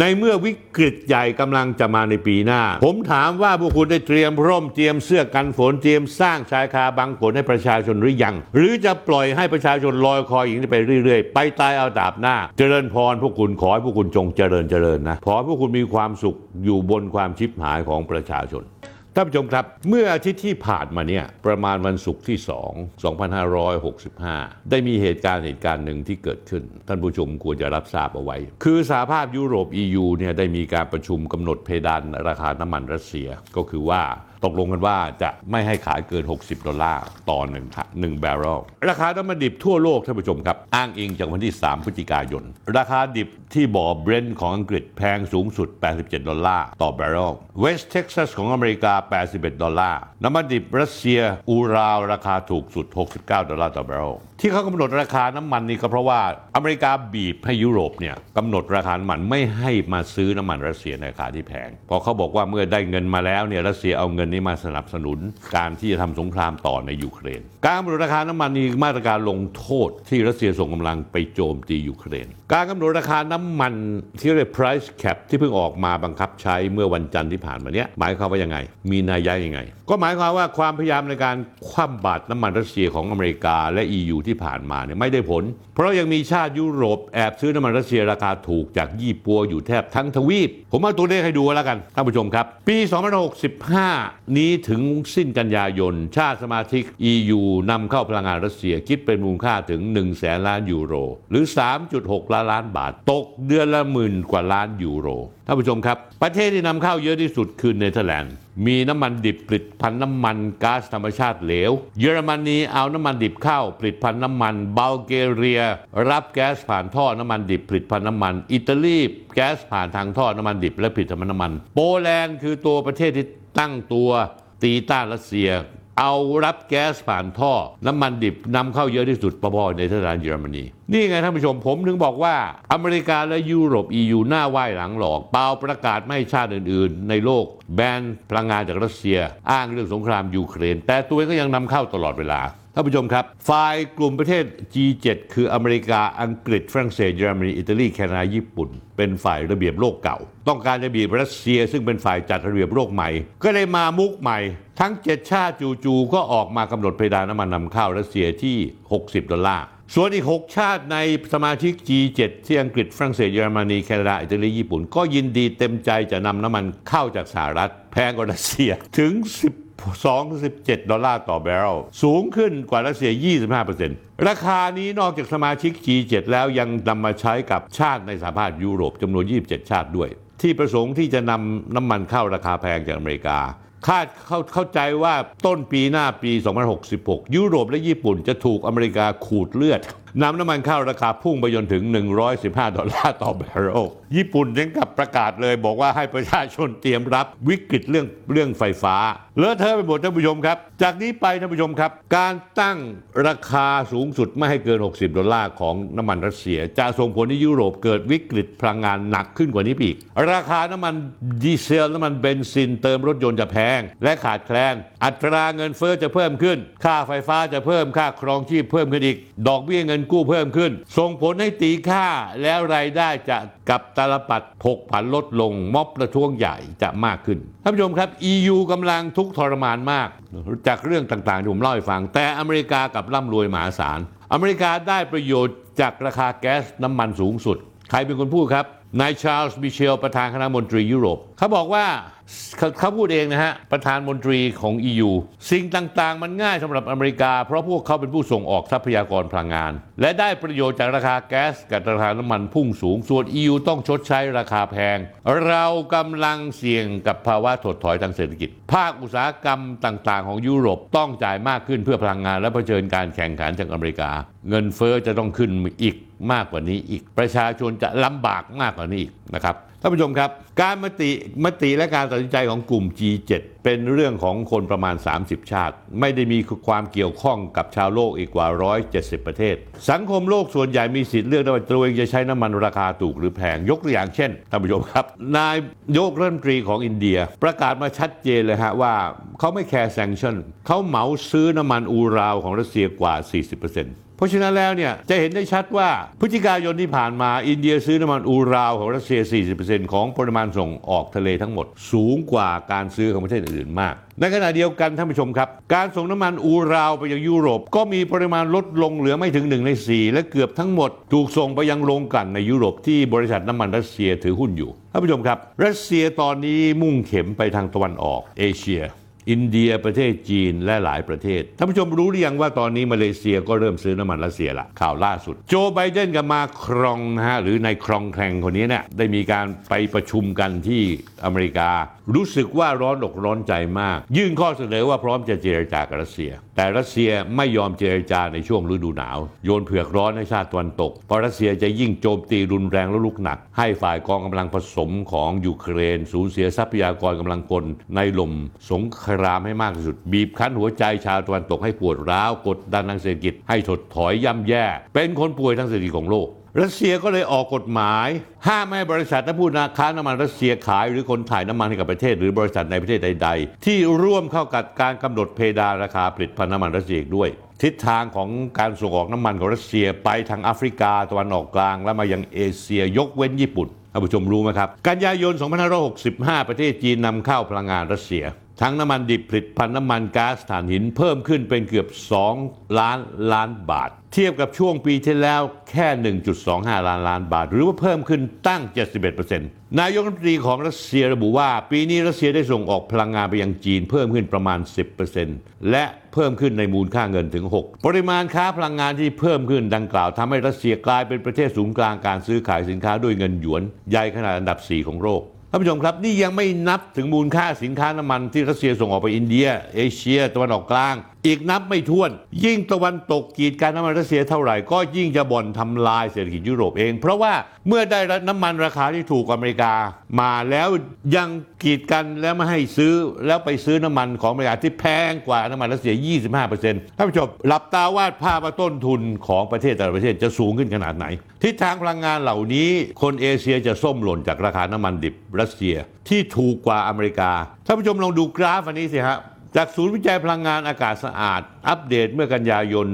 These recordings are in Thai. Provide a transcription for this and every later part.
ในเมื่อวิกฤตใหญ่กำลังจะมาในปีหน้า ผมถามว่าพวกคุณได้เตรียมร่มเตรียมเสื้อกันฝนเตรียมสร้างชายคาบังฝนให้ประชาชนหรือยัง หรือจะปล่อยให้ประชาชนลอยคออย่างนี้ไปเรื่อยๆ ไปตายเอาดาบหน้า เจริญพรพวกคุณขอให้พวกคุณจงเจริญเจริญนะขอให้พวกคุณมีความสุขอยู่บนความชิบหายของประชาชน ท่านผู้ชมครับ เมื่ออาทิตย์ที่ผ่านมาเนี่ยประมาณวันศุกร์ที่ 2 2565 ได้มีเหตุการณ์เหตุการณ์หนึ่งที่เกิดขึ้น ท่านผู้ชมควรจะรับทราบเอาไว้ คือสหภาพยุโรป EU เนี่ยได้มีการประชุมกำหนดเพดานราคาน้ำมันรัสเซียก็คือว่า ตกลงกันว่าจะไม่ให้ขายเกิน 60 ดอลลาร์ต่อหนึ่งหนึ่งบาร์เรลราคาน้ำมันดิบทั่วโลกท่านผู้ชมครับ อ้างอิงจากวันที่ 3 พฤศจิกายน ราคาดิบที่บ่อเบรนท์ของอังกฤษแพงสูงสุด 87 ดอลลาร์ต่อบาร์เรลเวสต์เท็กซัสของอเมริกา 81 ดอลลาร์น้ำมันดิบรัสเซียอูราวราคาถูกสุด 69 ดอลลาร์ต่อบาร์เรลที่เขากำหนดราคาน้ำมันนี่ก็เพราะว่าอเมริกาบีบให้ยุโรปเนี่ยกำหนดราคาน้ำมันไม่ให้มาซื้อน้ำมันรัสเซียในราคาที่แพงเพราะเขาบอกว่าเมื่อได้เงินมาแล้วเนี่ยรัสเซียเอาเงินนี้มาสนับสนุนการที่จะทำสงครามต่อในยูเครน การกำหนดราคาน้ำมันนี่มาตรการลงโทษที่รัสเซียส่งกำลังไปโจมตียูเครน การกำหนดราคาน้ำมันที่เรียก price cap ที่เพิ่งออกมาบังคับใช้เมื่อวันจันทร์ที่ผ่านมาเนี้ยหมายความว่ายังไง มีนัยยะยังไง ก็หมายความว่าความพยายามในการคว่ำบาตรน้ำมันรัสเซียของอเมริกาและ EU ที่ผ่านมาเนี่ยไม่ได้ผล เพราะยังมีชาติยุโรปแอบซื้อน้ำมันรัสเซียราคาถูกจากยี่ปัวอยู่แทบทั้งทวีป ผมเอาตัวเลขให้ดูแล้วกันท่านผู้ชมครับ ปี 2565 นี้ถึงสิ้นกันยายน ชาติสมาชิก EU นำเข้าพลังงานรัสเซียคิดเป็นมูลค่าถึง1แสนล้านยูโร หรือ 3.6 ล้านล้านบาท ตกเดือนละหมื่นกว่าล้านยูโรท่านผู้ชมครับ ประเทศที่นำเข้าเยอะที่สุดคือเนเธอร์แลนด์มีน้ำมันดิบผลิตภัณฑ์น้ำมันก๊าซธรรมชาติเหลว เยอรมนีเอาน้ำมันดิบเข้าผลิตภัณฑ์น้ำมันบัลแกเรีย รับแก๊สผ่านท่อน้ำมันดิบผลิตภัณฑ์น้ำมัน อิตาลีแก๊สผ่านทางท่อน้ำมันดิบและผลิตภัณฑ์น้ำมัน โปแลนด์คือตัวประเทศที่ ตั้งตัวตีต้านรัสเซีย เอารับแก๊สผ่านท่อ น้ำมันดิบนำเข้าเยอะที่สุดประพอในเทศานเยอรมนี นี่ไงท่านผู้ชมผมถึงบอกว่า อเมริกาและยุโรปยูหน้าไหว้หลังหลอก เปล่าประกาศไม่ให้ชาติอื่นๆ ในโลก แบนพลังงานจากรัสเซีย อ้างเรื่องสงครามยูเครน แต่ตัวเองก็ยังนำเข้าตลอดเวลาท่านผู้ชมครับ ฝ่ายกลุ่มประเทศ G7 คืออเมริกา อังกฤษ ฝรั่งเศส เยอรมนี อิตาลี แคนาดา ญี่ปุ่น เป็นฝ่ายระเบียบโลกเก่า ต้องการจะบีบรัสเซีย ซึ่งเป็นฝ่ายจัดระเบียบโลกใหม่ ก็เลยมามุกใหม่ ทั้ง 7 ชาติจูๆก็ออกมากำหนดเพดานน้ำมันนำเข้ารัสเซียที่ 60 ดอลลาร์ ส่วนอีก 6 ชาติในสมาชิก G7 ที่อังกฤษฝรั่งเศสเยอรมนีแคนาดาอิตาลีญี่ปุ่น ก็ยินดีเต็มใจจะนำน้ำมันเข้าจากสหรัฐแพงกว่ารัสเซียถึง 12-17 ดอลลาร์ต่อแบรลสูงขึ้นกว่ารัสเซีย 25%ราคานี้นอกจากสมาชิก G7 แล้วยังนำมาใช้กับชาติในสหภาพยุโรปจำนวน 27 ชาติด้วย ที่ประสงค์ที่จะนำน้ำมันเข้าราคาแพงจากอเมริกา คาดเข้าเข้าใจว่าต้นปีหน้าปี 2066 ยุโรปและญี่ปุ่นจะถูกอเมริกาขูดเลือดน้ำน้ำมันข้าวราคาพุ่งไปจนถึง 115 ดอลลาร์ต่อแบเรลญี่ปุ่นถึงกับประกาศเลยบอกว่าให้ประชาชนเตรียมรับวิกฤตเรื่องเรื่องไฟฟ้า เลอะเทอะไปหมดท่านผู้ชมครับ จากนี้ไปท่านผู้ชมครับ การตั้งราคาสูงสุดไม่ให้เกิน 60 ดอลลาร์ของน้ำมันรัสเซีย จะส่งผลให้ยุโรปเกิดวิกฤตพลังงานหนักขึ้นกว่านี้อีก ราคาน้ำมันดีเซลน้ำมันเบนซินเติมรถยนต์จะแพง และขาดแคลน อัตราเงินเฟ้อจะเพิ่มขึ้น ค่าไฟฟ้าจะเพิ่มค่าครองชีพเพิ่มขึ้นอีก ดอกเบี้ยเงินกู้เพิ่มขึ้น ส่งผลให้ตีค่าแล้วรายได้จะกับตาลปัดผกผันลดลงม็อบประท้วงใหญ่จะมากขึ้นท่านผู้ชมครับ EU กำลังทุกทรมานมาก จากเรื่องต่างๆที่ผมเล่าให้ฟัง แต่อเมริกากับร่ำรวยมหาศาลอเมริกาได้ประโยชน์จากราคาแก๊สน้ำมันสูงสุด ใครเป็นคนพูดครับนายชาร์ลส์มิเชลประธานคณะมนตรียุโรป เขาบอกว่า เขาพูดเองนะฮะ ประธานมนตรีของ EU สิ่งต่างๆ มันง่ายสำหรับอเมริกา เพราะพวกเขาเป็นผู้ส่งออกทรัพยากรพลังงาน และได้ประโยชน์จากราคาแก๊สกับราคาน้ำมันพุ่งสูง ส่วน EU ต้องชดใช้ราคาแพง เรากำลังเสี่ยงกับภาวะถดถอยทางเศรษฐกิจ ภาคอุตสาหกรรมต่างๆ ของยุโรปต้องจ่ายมากขึ้นเพื่อพลังงานและเผชิญการแข่งขันจากอเมริกา เงินเฟ้อจะต้องขึ้นอีกมากกว่านี้อีก ประชาชนจะลำบากมากกว่านี้อีกนะครับท่านผู้ชมครับ การมติมติและการตัดสินใจของกลุ่ม G7 เป็นเรื่องของคนประมาณ 30 ชาติ ไม่ได้มีความเกี่ยวข้องกับชาวโลกอีกกว่า 170 ประเทศ สังคมโลกส่วนใหญ่มีสิทธิ์เลือกได้ว่าตัวเองจะใช้น้ำมันราคาถูกหรือแพงยกตัวอย่างเช่นท่านผู้ชมครับ นายยกรัฐมนตรีของอินเดีย ประกาศมาชัดเจนเลยฮะว่าเขาไม่แคร์แซงชั่นเขาเหมาซื้อน้ำมันอูราวของรัสเซียกว่า 40%เพราะฉะนั้นแล้วเนี่ยจะเห็นได้ชัดว่าพฤศจิกายนที่ผ่านมาอินเดียซื้อน้ำมันอูราวของรัสเซีย 40%ของปริมาณส่งออกทะเลทั้งหมด สูงกว่าการซื้อของประเทศอื่นๆมาก ในขณะเดียวกันท่านผู้ชมครับ การส่งน้ำมันอูราวไปยังยุโรป ก็มีปริมาณลดลงเหลือไม่ถึง 1 ใน 4 และเกือบทั้งหมด ถูกส่งไปยังโรงกลั่นในยุโรปที่บริษัทน้ำมันรัสเซียถือหุ้นอยู่ท่านผู้ชมครับ รัสเซียตอนนี้มุ่งเข็มไปทางตะวันออกเอเชีย อินเดียประเทศจีนและหลายประเทศท่านผู้ชมรู้หรือยังว่าตอนนี้มาเลเซียก็เริ่มซื้อน้ำมันรัสเซียละข่าวล่าสุด โจไบเดนกับมาครองฮะหรือในายครองแครงคนนี้เนี่ยได้มีการไปประชุมกันที่อเมริกา รู้สึกว่าร้อนอกร้อนใจมาก ยื่นข้อเสนอว่าพร้อมจะเจรจากับรัสเซีย แต่รัสเซียไม่ยอมเจรจาในช่วงฤดูหนาว โยนเผือกร้อนให้ชาติตะวันตก เพราะรัสเซียจะยิ่งโจมตีรุนแรงและลุกหนัก ให้ฝ่ายกองกำลังผสมของยูเครน สูญเสียทรัพยากรกำลังพลในลมสงครามให้มากที่สุด บีบคั้นหัวใจชาวตะวันตกให้ปวดร้าวกดดันทางเศรษฐกิจให้ถดถอยย่ำแย่ เป็นคนป่วยทางเศรษฐกิจของโลก รัสเซียก็เลยออกกฎหมาย ห้ามให้บริษัทและผู้ค้าน้ำมันรัสเซียขาย หรือคนถ่ายน้ำมันให้กับประเทศ หรือบริษัทในประเทศใด ๆ ที่ร่วมเข้ากับการกำหนดเพดานราคาผลิตภัณฑ์น้ำมันรัสเซียด้วย ทิศทางของการส่งออกน้ำมันของรัสเซียไปทางแอฟริกาตะวันออกกลาง และมายังเอเชียยกเว้นญี่ปุ่นท่านผู้ชมรู้ไหมครับ กันยายน 2565 ประเทศจีนนำเข้าพลังงานรัสเซีย ทั้งน้ำมันดิบผลิตภัณฑ์น้ำมันก๊าซถ่านหินเพิ่มขึ้นเป็นเกือบ 2 ล้านล้านบาท เทียบกับช่วงปีที่แล้วแค่ 1.25 ล้านล้านบาท หรือว่าเพิ่มขึ้นตั้ง 71%นายกรัฐมนตรีของรัสเซียระบุว่า ปีนี้รัสเซียได้ส่งออกพลังงานไปยังจีนเพิ่มขึ้นประมาณ 10%และเพิ่มขึ้นในมูลค่าเงินถึง 6 ปริมาณค้าพลังงานที่เพิ่มขึ้นดังกล่าวทำให้รัสเซียกลายเป็นประเทศศูนย์กลางการซื้อขายสินค้าด้วยเงินหยวน ใหญ่ขนาดอันดับ 4 ของโลก ท่านผู้ชมครับนี่ยังไม่นับถึงมูลค่าสินค้าน้ำมันที่รัสเซียส่งออกไปอินเดีย เอเชียตะวันออกกลางอีกนับไม่ถ้วน ยิ่งตะวันตกกีดการน้ำมันรัสเซียเท่าไหร่ ก็ยิ่งจะบ่อนทำลายเศรษฐกิจยุโรปเอง เพราะว่าเมื่อได้น้ำมันราคาที่ถูกกว่าอเมริกา มาแล้วยังกีดกันแล้วไม่ให้ซื้อแล้วไปซื้อน้ำมันของอเมริกาที่แพงกว่าน้ำมันรัสเซีย 25%ท่านผู้ชมหลับตาวาดภาพว่าต้นทุนของประเทศแต่ละประเทศจะสูงขึ้นขนาดไหน ทิศทางพลังงานเหล่านี้ คนเอเชียจะส้มหล่นจากราคาน้ำมันดิบรัสเซียที่ถูกกว่าอเมริกาท่านผู้ชมลองดูกราฟอันนี้สิฮะ จากศูนย์วิจัยพลังงานอากาศสะอาด อัปเดตเมื่อกันยายน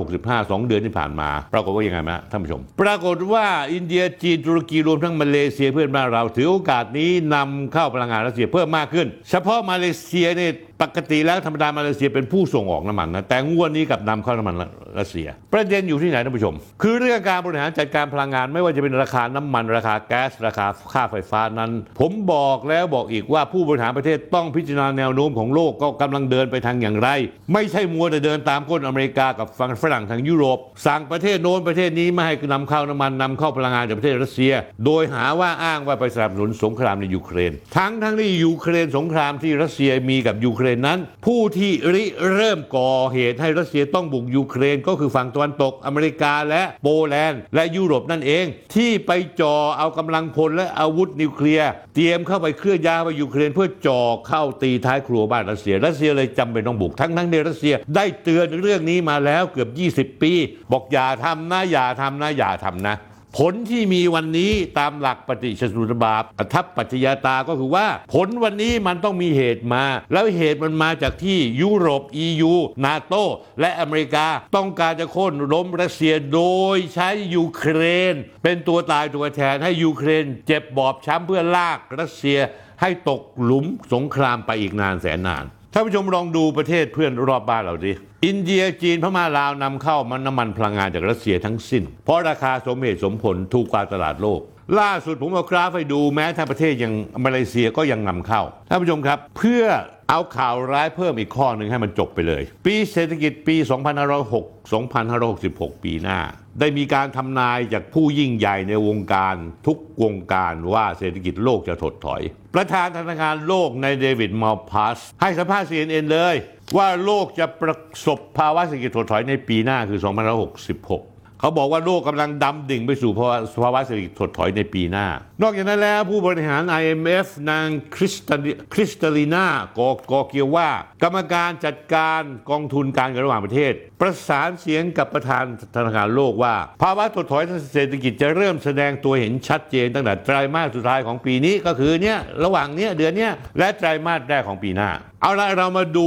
2565 2 เดือนที่ผ่านมา ปรากฏว่ายังไงไหมะท่านผู้ชม ปรากฏว่าอินเดียจีนตุรกีรวมทั้งมาเลเซียเพื่อนบ้านเรา ถือโอกาสนี้นำเข้าพลังงานรัสเซียเพิ่มมากขึ้น เฉพาะมาเลเซียเนี่ย ปกติแล้วธรรมดามาเลเซียเป็นผู้ส่งออกน้ำมันนะแต่งวดนี้กับนำเข้าน้ำมันรัสเซีย ประเด็นอยู่ที่ไหนท่านผู้ชม คือเรื่องการบริหารจัดการพลังงาน ไม่ว่าจะเป็นราคาน้ำมันราคาแก๊สราคาค่าไฟฟ้านั้น ผมบอกแล้วบอกอีกว่าผู้บริหารประเทศต้องพิจารณาแนวโน้มของโลกก็กำลังเดินไปทางอย่างไร ไม่ใช่มัวแต่เดินตามก้นอเมริกากับฝั่งฝรั่งทางยุโรป สั่งประเทศโน้นประเทศนี้ไม่ให้นำเข้าน้ำมันนำเข้าพลังงานจากประเทศรัสเซีย โดยหาว่าอ้างว่าไปสนับสนุนสงครามในยูเครน ทั้งทั้งที่ยูเครนสงครามที่รัสเซียมีกับยูเครนนั้น ผู้ที่ริเริ่มก่อเหตุให้รัสเซียต้องบุกยูเครน ก็คือฝั่งตะวันตกอเมริกาและโปแลนด์ และยุโรปนั่นเอง ที่ไปจ่อเอากำลังพลและอาวุธนิวเคลียร์เตรียมเข้าไปเคลื่อนย้ายไปยูเครน เพื่อจ่อเข้าตีท้ายครัวบ้านรัสเซีย รัสเซียเลยจำเป็นต้องบุกทั้งทั้งในรัสเซียได้เตือนเรื่องนี้มาแล้วเกือบ 20 ปี บอกอย่าทำนะอย่าทำนะอย่าทำนะ ผลที่มีวันนี้ตามหลักปฏิจจสมุปบาทอิทัปปัจจยตาก็คือว่า ผลวันนี้มันต้องมีเหตุมา แล้วเหตุมันมาจากที่ยุโรป EU นาโตและอเมริกาต้องการจะโค่นล้มรัสเซียโดยใช้ยูเครน เป็นตัวตายตัวแทนให้ยูเครน เจ็บบอบช้ำเพื่อลากรัสเซียให้ตกหลุมสงครามไปอีกนานแสนนาน ท่านผู้ชมลองดูประเทศเพื่อนรอบบ้านเราดิ อินเดียจีนพม่าลาวนำเข้ามันน้ำมันพลังงานจากรัสเซียทั้งสิ้น เพราะราคาสมเหตุสมผลถูกกว่าตลาดโลก ล่าสุดผมเอากราฟให้ดูแม้ทั้งประเทศยังมาเลเซียก็ยังนำเข้า ท่านผู้ชมครับ เพื่อเอาข่าวร้ายเพิ่มอีกข้อหนึ่งให้มันจบไปเลย ปีเศรษฐกิจปี 2506 2566 ปีหน้า ได้มีการทำนายจากผู้ยิ่งใหญ่ในวงการทุกวงการว่าเศรษฐกิจโลกจะถดถอย ประธานธนาคารโลกในเดวิดมัลพัสให้สัมภาษณ์ CNN เลย ว่าโลกจะประสบภาวะเศรษฐกิจถดถอยในปีหน้าคือ 2566 เขาบอกว่าโลกกำลังดำดิ่งไปสู่ภาวะเศรษฐกิจถดถอยในปีหน้า นอกจากนั้นแล้วผู้บริหาร IMF นางคริสตาลิคริสตลีนากอกอเกียวว่า กรรมการจัดการกองทุนการเงินระหว่างประเทศ ประสานเสียงกับประธานธนาคารโลกว่า ภาวะถดถอยทางเศรษฐกิจจะเริ่มแสดงตัวเห็นชัดเจนตั้งแต่ไตรมาสสุดท้ายของปีนี้ก็คือเนี่ยระหว่างเนี้ยเดือนเนี้ยและไตรมาสแรกของปีหน้าเอาละเรามาดู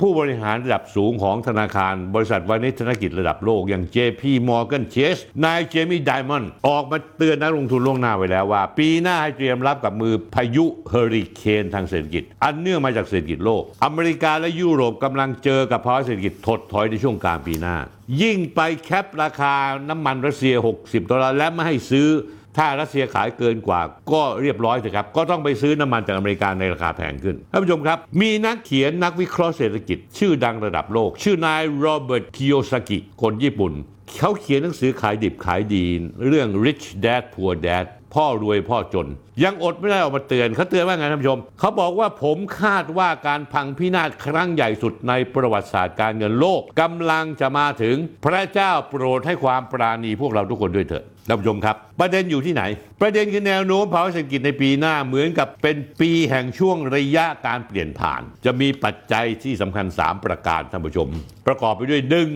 ผู้บริหารระดับสูงของธนาคาร บริษัทวานิชธนกิจระดับโลกอย่าง JP Morgan Chase นายเจมี่ไดมอนด์ออกมาเตือนนักลงทุนล่วงหน้าไว้แล้วว่าปีหน้าให้เตรียมรับกับมือพายุเฮอริเคนทางเศรษฐกิจ อันเนื่องมาจากเศรษฐกิจโลก อเมริกาและยุโรปกำลังเจอกับภาวะเศรษฐกิจถดถอยในช่วงกลางปีหน้า ยิ่งไป cap ราคาน้ำมันรัสเซีย 60 ดอลลาร์และไม่ให้ซื้อถ้ารัสเซียขายเกินกว่าก็เรียบร้อยเถอะครับ ก็ต้องไปซื้อน้ำมันจากอเมริกาในราคาแพงขึ้นท่านผู้ชมครับ มีนักเขียนนักวิเคราะห์เศรษฐกิจ ชื่อดังระดับโลก ชื่อนายโรเบิร์ตคิโยซากิคนญี่ปุ่น เขาเขียนหนังสือขายดิบขายดี เรื่อง Rich Dad Poor Dad พ่อรวยพ่อจนยังอดไม่ได้ออกมาเตือนเขาเตือนว่าไงท่านผู้ชมเขาบอกว่าผมคาดว่าการพังพินาศครั้งใหญ่สุดในประวัติศาสตร์การเงินโลกกำลังจะมาถึงพระเจ้าโปรดให้ความปราณีพวกเราทุกคนด้วยเถิดท่านผู้ชมครับ ประเด็นอยู่ที่ไหน ประเด็นคือแนวโน้มภาวะเศรษฐกิจในปีหน้าเหมือนกับเป็นปีแห่งช่วงระยะการเปลี่ยนผ่าน จะมีปัจจัยที่สำคัญ 3 ประการท่านผู้ชม ประกอบไปด้วยหนึ่ง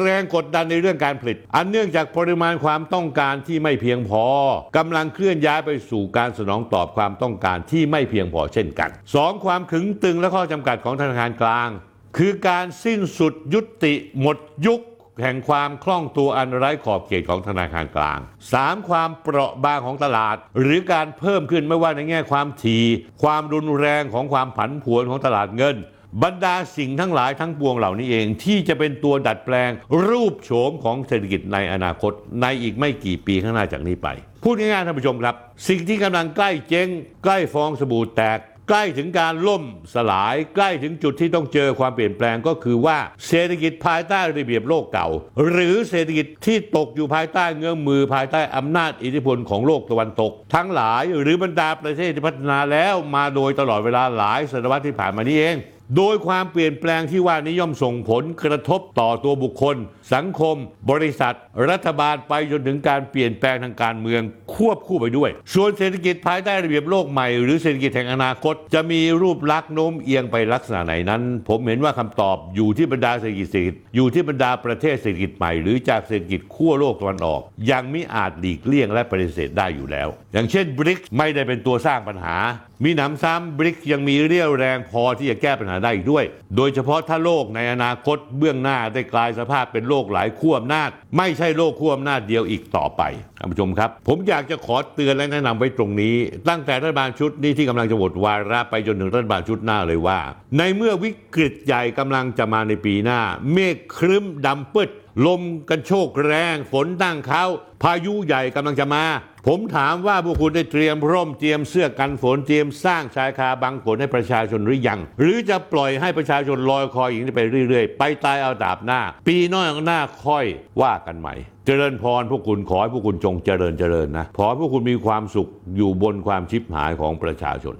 แรงกดดันในเรื่องการผลิต อันเนื่องจากปริมาณความต้องการที่ไม่เพียงพอกำลังเคลื่อนย้ายไปสู่การสนองตอบความต้องการที่ไม่เพียงพอเช่นกัน 2. ความขึงตึงและข้อจำกัดของธนาคารกลาง คือการสิ้นสุดยุติหมดยุคแห่งความคล่องตัวอันไร้ขอบเขตของธนาคารกลาง 3. ความเปราะบางของตลาด หรือการเพิ่มขึ้นไม่ว่าในแง่ความถี่ความรุนแรงของความผันผวนของตลาดเงิน บรรดาสิ่งทั้งหลายทั้งปวงเหล่านี้เอง ที่จะเป็นตัวดัดแปลง รูปโฉมของเศรษฐกิจในอนาคต ในอีกไม่กี่ปีข้างหน้าจากนี้ไป พูดง่ายๆท่านผู้ชมครับ สิ่งที่กำลังใกล้เจ๊งใกล้ฟองสบู่แตกใกล้ถึงการล่มสลายใกล้ถึงจุดที่ต้องเจอความเปลี่ยนแปลงก็คือว่าเศรษฐกิจภายใต้ระเบียบโลกเก่า หรือเศรษฐกิจที่ตกอยู่ภายใต้เงื้อมมือภายใต้อำนาจอิทธิพลของโลกตะวันตก ทั้งหลายหรือบรรดาประเทศที่พัฒนาแล้วมาโดยตลอดเวลาหลายศตวรรษที่ผ่านมานี้เอง โดยความเปลี่ยนแปลงที่ว่านี้ย่อมส่งผลกระทบต่อตัวบุคคล สังคม บริษัท รัฐบาลไปจนถึงการเปลี่ยนแปลงทางการเมืองควบคู่ไปด้วย ส่วนเศรษฐกิจภายใต้ระเบียบโลกใหม่ หรือเศรษฐกิจแห่งอนาคต จะมีรูปลักษณ์โน้มเอียงไปลักษณะไหนนั้น ผมเห็นว่าคำตอบอยู่ที่บรรดาเศรษฐกิจเศรษฐกิจอยู่ที่บรรดาประเทศเศรษฐกิจใหม่ หรือจากเศรษฐกิจขั้วโลกตะวันออก ยังไม่อาจหลีกเลี่ยงและปฏิเสธได้อยู่แล้ว อย่างเช่นบริกไม่ได้เป็นตัวสร้างปัญหามีหนำซ้ำบริกยังมีเรี่ยวแรงพอที่จะแก้ปัญหาได้อีกด้วย โดยเฉพาะถ้าโลกในอนาคตเบื้องหน้าได้กลายสภาพเป็นโลกหลายขั้วอำนาจ ไม่ใช่โลกขั้วอำนาจเดียวอีกต่อไปท่านผู้ชมครับ ผมอยากจะขอเตือนและแนะนำไว้ตรงนี้ ตั้งแต่รัฐบาลชุดนี้ที่กำลังจะหมดวาระไปจนถึงรัฐบาลชุดหน้าเลยว่า ในเมื่อวิกฤตใหญ่กำลังจะมาในปีหน้า เมฆครึ้มดำปืดลมกันโชกแรงฝนตั้งเขาพายุใหญ่กำลังจะมา ผมถามว่าพวกคุณได้เตรียมร่มเตรียมเสื้อกันฝนเตรียมสร้างชายคาบังฝนให้ประชาชนหรือยัง หรือจะปล่อยให้ประชาชนลอยคออย่างนี้ไปเรื่อยๆ ไปตายเอาดาบหน้า ปีน้อยหน้าค่อยว่ากันใหม่ เจริญพรพวกคุณขอให้พวกคุณจงเจริญเจริญนะขอให้พวกคุณมีความสุขอยู่บนความชิบหายของประชาชน